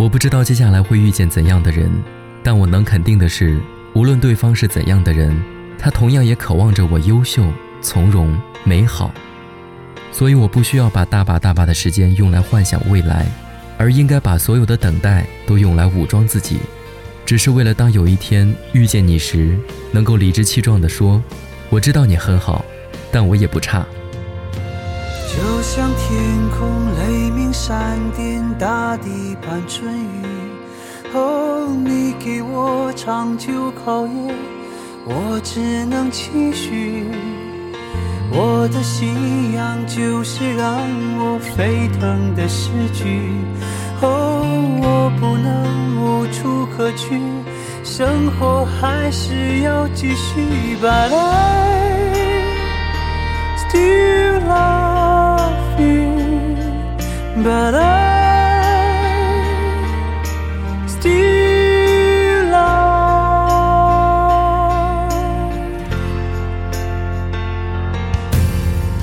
我不知道接下来会遇见怎样的人，但我能肯定的是，无论对方是怎样的人，他同样也渴望着我优秀、从容、美好。所以我不需要把大把大把的时间用来幻想未来，而应该把所有的等待都用来武装自己，只是为了当有一天遇见你时，能够理直气壮地说：“我知道你很好，但我也不差。”就像天空雷鸣闪电，大地盼春雨。哦，你给我长久考验，我只能期许。我的信仰就是让我沸腾的诗句。哦，我不能无处可去，生活还是要继续。But I still But I still love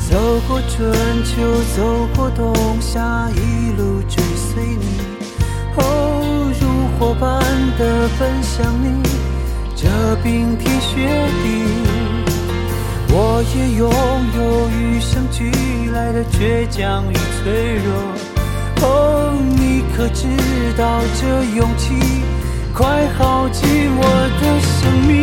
走过春秋，走过冬夏，一路追随你，哦，如火般的奔向你，这冰天雪地。我也拥有与生俱来的倔强与脆弱。哦，你可知道这勇气快耗尽我的生命？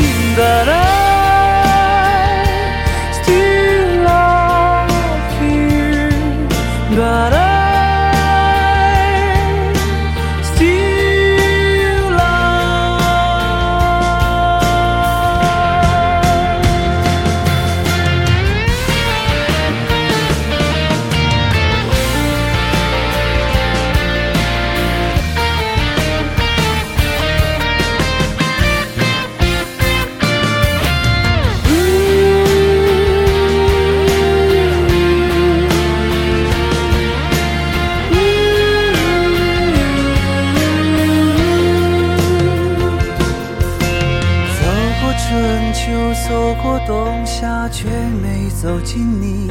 走过冬夏，却没走进你。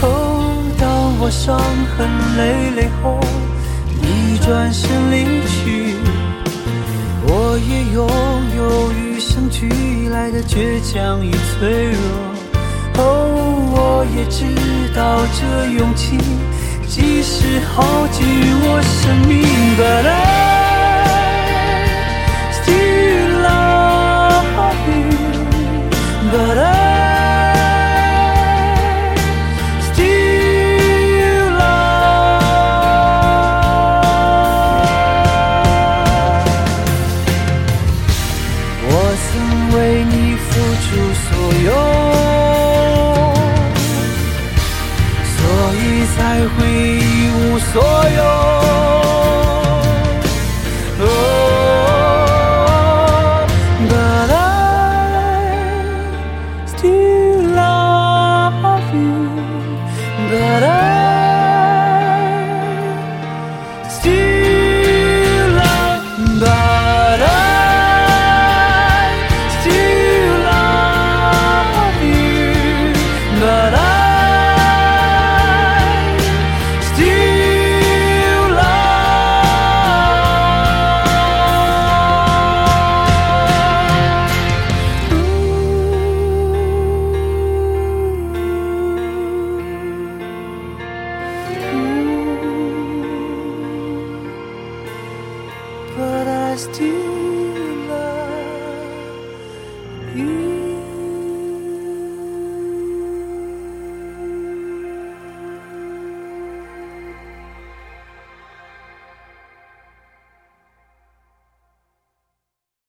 哦，当我伤痕累累后，你转身离去。我也拥有与生俱来的倔强与脆弱。哦，我也知道这勇气，即使耗尽我生命。But 出所有，所以才会一无所有。